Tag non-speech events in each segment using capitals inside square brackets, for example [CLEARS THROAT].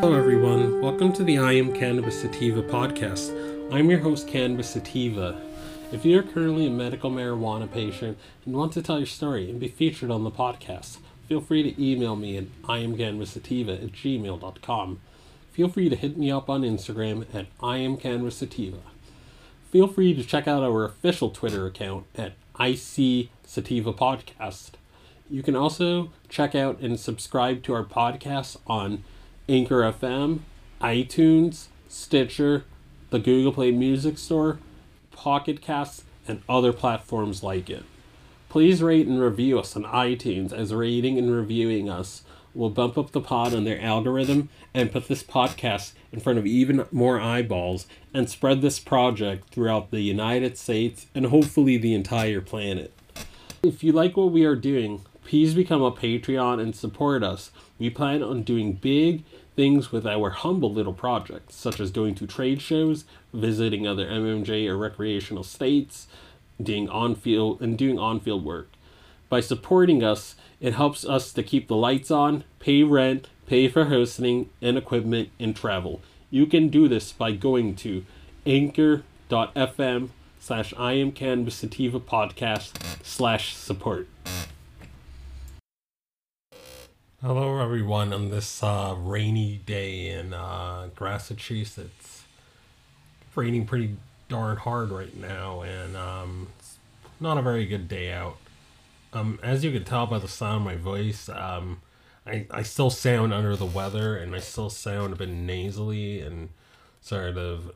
Hello, everyone. Welcome to the I Am Cannabis Sativa podcast. I'm your host, Cannabis Sativa. If you're currently a medical marijuana patient and want to tell your story and be featured on the podcast, feel free to email me at iamcannabissativa at gmail.com. Feel free to hit me up on Instagram at iamcannabissativa. Feel free to check out our official Twitter account at IC Sativa Podcast. You can also check out and subscribe to our podcast on Anchor FM, iTunes, Stitcher, the Google Play Music Store, Pocket Casts, and other platforms like it. Please rate and review us on iTunes as rating and reviewing us will bump up the pod on their algorithm and put this podcast in front of even more eyeballs and spread this project throughout the United States and hopefully the entire planet. If you like what we are doing, please become a Patreon and support us. We plan on doing big things with our humble little projects, such as going to trade shows, visiting other MMJ or recreational states, doing on field and doing on field work. By supporting us, it helps us to keep the lights on, pay rent, pay for hosting and equipment and travel. You can do this by going to anchor.fm slash I am Cannabis Sativa podcast slash support. Hello everyone on this uh, rainy day in uh, Massachusetts. It's raining pretty darn hard right now and um, it's not a very good day out. Um, as you can tell by the sound of my voice, um, I, I still sound under the weather and I still sound a bit nasally and sort of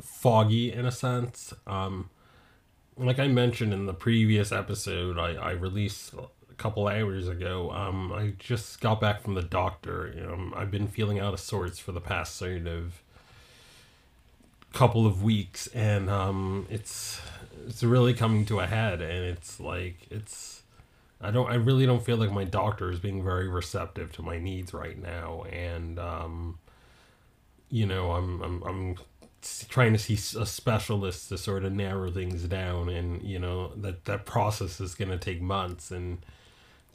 foggy in a sense. Um, like I mentioned in the previous episode, I, I released couple hours ago. Um, I just got back from the doctor. Um, I've been feeling out of sorts for the past sort of couple of weeks, and um, it's it's really coming to a head, and it's like it's. I don't. I really don't feel like my doctor is being very receptive to my needs right now, and um, you know, I'm I'm I'm trying to see a specialist to sort of narrow things down, and you know that that process is going to take months, and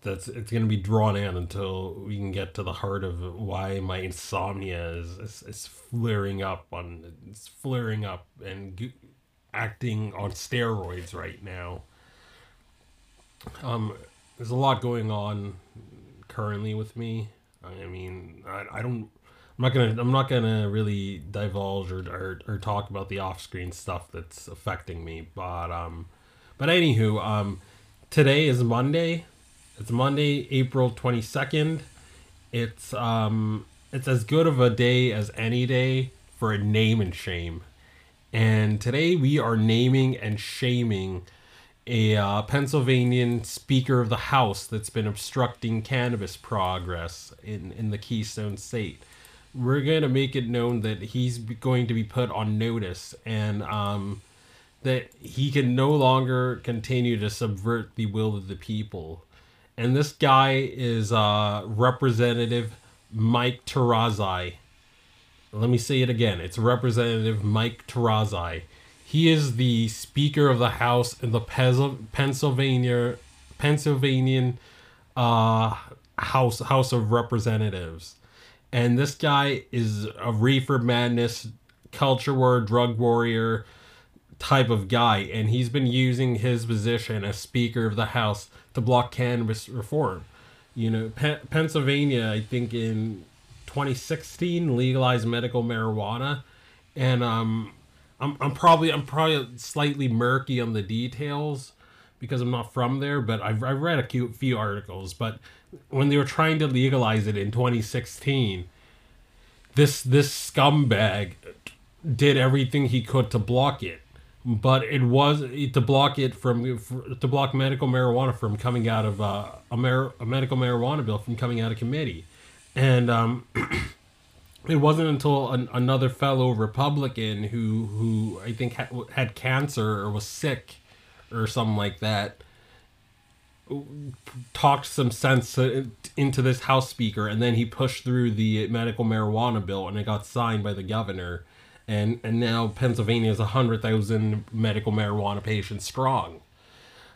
that's it's going to be drawn in until we can get to the heart of why my insomnia is is, is flaring up on it's flaring up and g- acting on steroids right now. Um, there's a lot going on currently with me. I mean, I, I don't. I'm not gonna. I'm not gonna really divulge or, or, or talk about the off-screen stuff that's affecting me. But um, but anywho, um, today is Monday. It's Monday, April 22nd. It's um, it's as good of a day as any day for a name and shame. And today we are naming and shaming a uh, Pennsylvanian Speaker of the House that's been obstructing cannabis progress in, in the Keystone State. We're going to make it known that he's going to be put on notice and um, that he can no longer continue to subvert the will of the people. And this guy is uh, Representative Mike Turzai. Let me say it again. It's Representative Mike Turzai. He is the Speaker of the House in the Pennsylvania Pennsylvanian uh, House House of Representatives, and this guy is a reefer madness, culture war, drug warrior type of guy, and he's been using his position as Speaker of the House to block cannabis reform. You know, Pe- Pennsylvania, I think in 2016 legalized medical marijuana, and um, I'm, I'm probably I'm probably slightly murky on the details because I'm not from there, but I've, I've read a few, articles. But when they were trying to legalize it in 2016, this this scumbag did everything he could to block it but it was to block it from to block medical marijuana from coming out of uh, a, mar- a medical marijuana bill from coming out of committee, and um, [CLEARS THROAT] it wasn't until an, another fellow Republican who who I think ha- had cancer or was sick or something like that talked some sense into this House Speaker, and then he pushed through the medical marijuana bill, and it got signed by the governor and and now Pennsylvania is hundred thousand medical marijuana patients strong.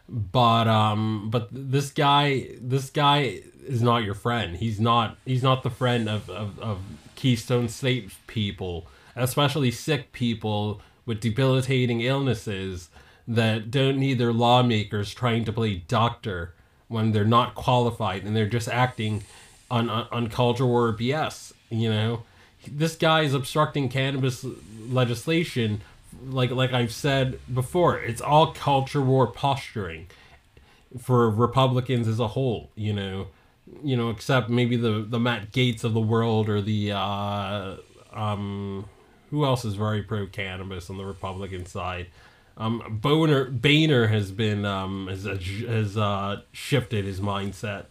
but um but this guy this guy is not your friend he's not he's not the friend of of, of keystone state people especially sick people with debilitating illnesses that don't need their lawmakers trying to play doctor when they're not qualified and they're just acting on on, on culture war bs you know this guy is obstructing cannabis legislation like like I've said before, it's all culture war posturing for Republicans as a whole, you know. You know, except maybe the the Matt Gaetz of the world or the uh um who else is very pro cannabis on the Republican side? Um Boner Boehner has been um has has uh shifted his mindset.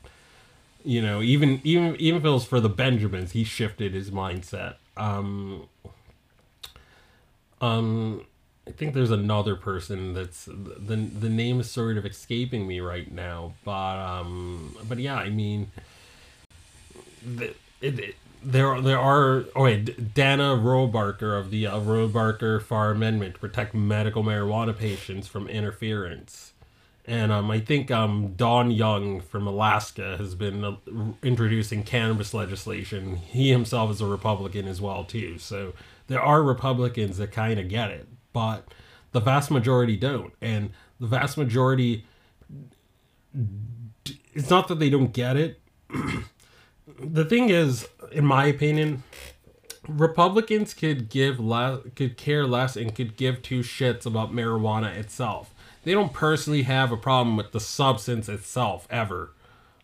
You know, even even even if it was for the Benjamins, he shifted his mindset. Um um, I think there's another person that's the the name is sort of escaping me right now, but um, but yeah, I mean, the, it, it, there there are oh wait, Dana Rohrabacher of the uh, Rohrabacher Farr Amendment to protect medical marijuana patients from interference. And um, I think um, Don Young from Alaska has been uh, introducing cannabis legislation. He himself is a Republican as well too. So there are Republicans that kind of get it, but the vast majority don't. And the vast majority, it's not that they don't get it. [CLEARS THROAT] the thing is, in my opinion, Republicans could give less, could care less, and could give two shits about marijuana itself. They don't personally have a problem with the substance itself ever.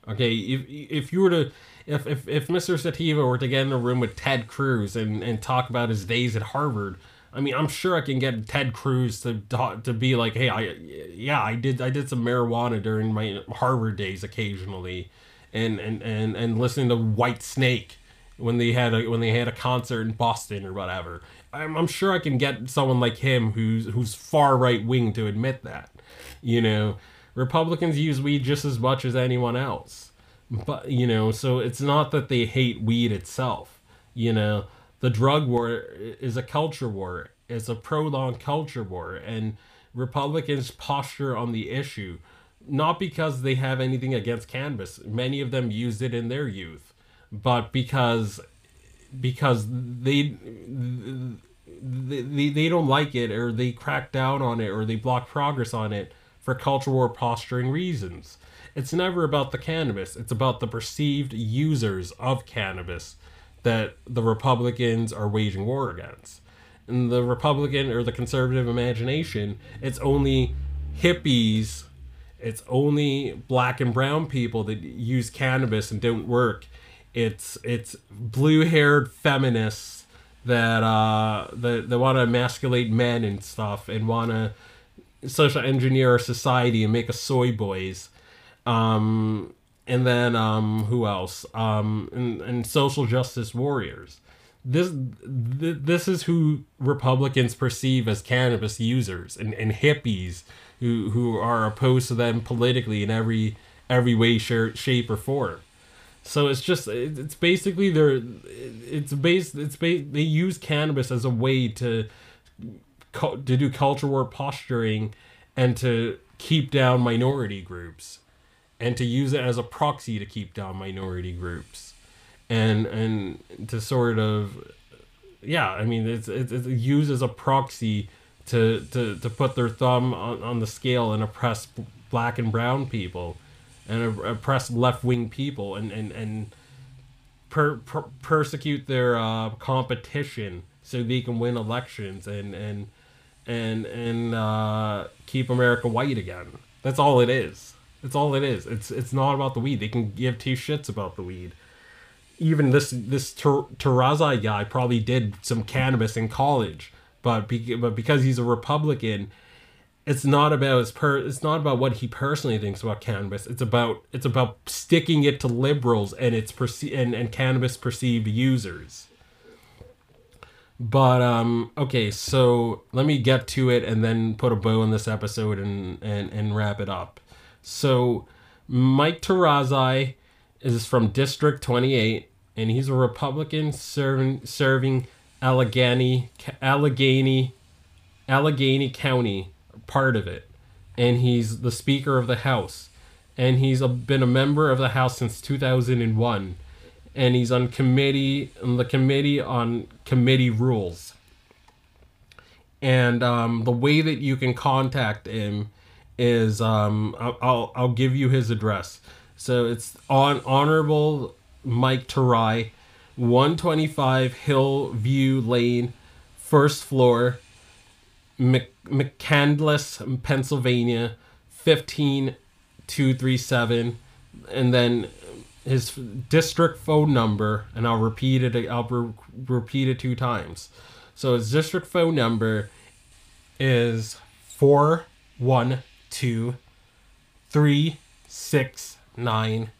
Okay, if if you were to if, if, if Mr. Sativa were to get in a room with Ted Cruz and, and talk about his days at Harvard, I mean, I'm sure I can get Ted Cruz to to be like, hey, I yeah, I did I did some marijuana during my Harvard days occasionally, and and and and listening to Whitesnake when they had a when they had a concert in Boston or whatever. I'm, I'm sure I can get someone like him who's who's far right wing to admit that. You know, Republicans use weed just as much as anyone else. But you know so it's not that they hate weed itself you know? The drug war is a culture war. It's a prolonged culture war. And republicans posture on the issue not because they have anything against cannabis. Many of them used it in their youth but because because they they, they don't like it or they crack down on it or they block progress on it for culture war posturing reasons it's never about the cannabis. It's about the perceived users of cannabis that the Republicans are waging war against. In the Republican or the conservative imagination, it's only hippies, it's only black and brown people that use cannabis and don't work. It's it's blue-haired feminists that uh that, that want to emasculate men and stuff and want to social engineer our society and make us soy boys um, and then um, who else? Um, and, and social justice warriors. This th- this is who Republicans perceive as cannabis users and, and hippies who who are opposed to them politically in every every way, shape, or form. So it's just it's basically they're it's based it's they use cannabis as a way to to do culture war posturing and to keep down minority groups and to use it as a proxy to keep down minority groups. And and to sort of yeah i mean it's it's, it's used as a proxy to to to put their thumb on, on the scale and oppress black and brown people and oppress left-wing people and and and per, per, persecute their uh, competition so they can win elections and and and and uh, keep america white again that's all it is that's all it is. It's it's not about the weed. They can give two shits about the weed. Even this this Ter- Turzai guy probably did some cannabis in college, but be- but because he's a Republican, it's not about his per it's not about what he personally thinks about cannabis. It's about it's about sticking it to liberals and its perce- and, and cannabis perceived users. But um okay, so let me get to it and then put a bow on this episode and and, and wrap it up. So Mike Turzai is from District 28, and he's a Republican serving serving Allegheny Allegheny Allegheny County, part of it. and he's the Speaker of the House, and he's a, been a member of the House since 2001, and he's on committee on the committee on committee rules. And um, the way that you can contact him is um, I'll, I'll give you his address. So it's on Honorable Mike Tarai, 125 Hillview Lane, first floor, Mc, McCandless, Pennsylvania, 15237. And then his district phone number, and I'll repeat it. I'll re- repeat it two times. So his district phone number is four one two three six nine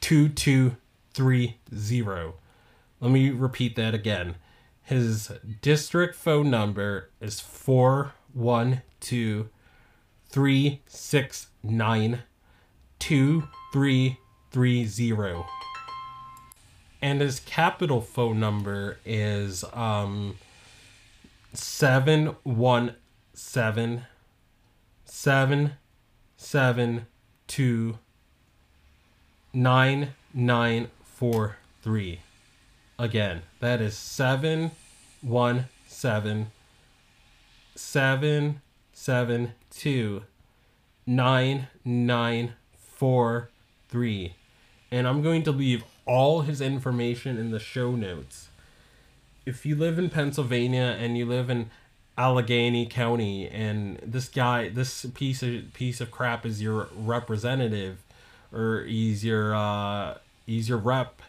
two two three zero. Let me repeat that again. His district phone number is four one two three six nine two three three zero. And his capital phone number is um seven one seven seven seven two nine nine four three. Again, that is seven one seven seven seven two nine nine four three. And I'm going to leave all his information in the show notes. If you live in Pennsylvania and you live in Allegheny County and this guy this piece of piece of crap is your representative or he's your uh he's your rep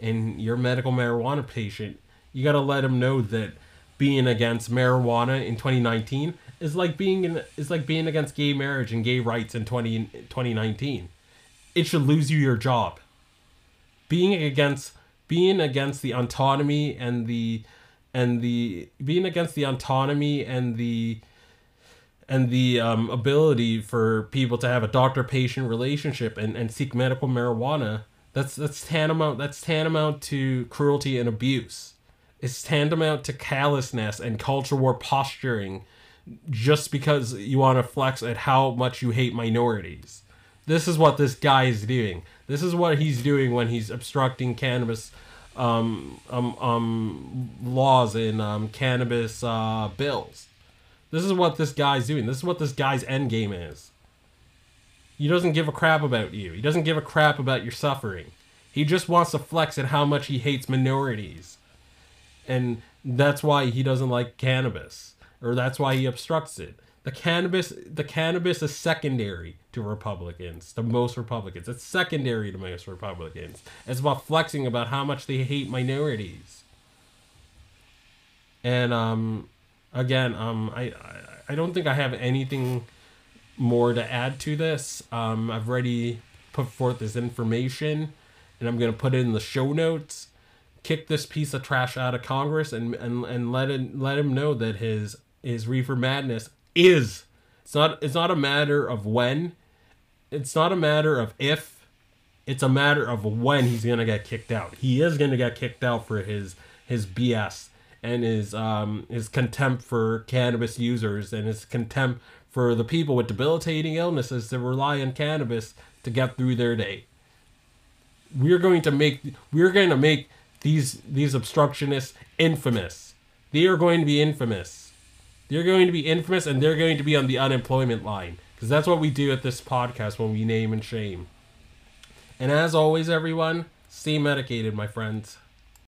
and your medical marijuana patient, you got to let him know that being against marijuana in 2019 is like being in, is like being against gay marriage and gay rights in 20, 2019. It should lose you your job. Being against being against the autonomy and the and the being against the autonomy and the and the um, ability for people to have a doctor patient relationship and, and seek medical marijuana that's that's tantamount that's tantamount to cruelty and abuse it's tantamount to callousness and culture war posturing just because you want to flex at how much you hate minorities this is what this guy is doing this is what he's doing when he's obstructing cannabis um, um, um, laws and um, cannabis uh, bills this is what this guy's doing. This is what this guy's end game is. He doesn't give a crap about you. He doesn't give a crap about your suffering. He just wants to flex at how much he hates minorities. And that's why he doesn't like cannabis or that's why he obstructs it. The cannabis the cannabis is secondary to Republicans, to most Republicans. It's secondary to most Republicans. It's about flexing about how much they hate minorities. And um again, um, I, I, I don't think I have anything more to add to this. Um, I've already put forth this information, and I'm gonna put it in the show notes. Kick this piece of trash out of Congress, and and, and let it let him know that his his reefer madness is. It's not. It's not a matter of when. It's not a matter of if. It's a matter of when he's gonna get kicked out. He is gonna get kicked out for his his BS and his um, his contempt for cannabis users and his contempt for the people with debilitating illnesses that rely on cannabis to get through their day. We're going to make we're going to make these these obstructionists infamous. They are going to be infamous. They're going to be infamous and they're going to be on the unemployment line because that's what we do at this podcast when we name and shame. And as always everyone, stay medicated my friends.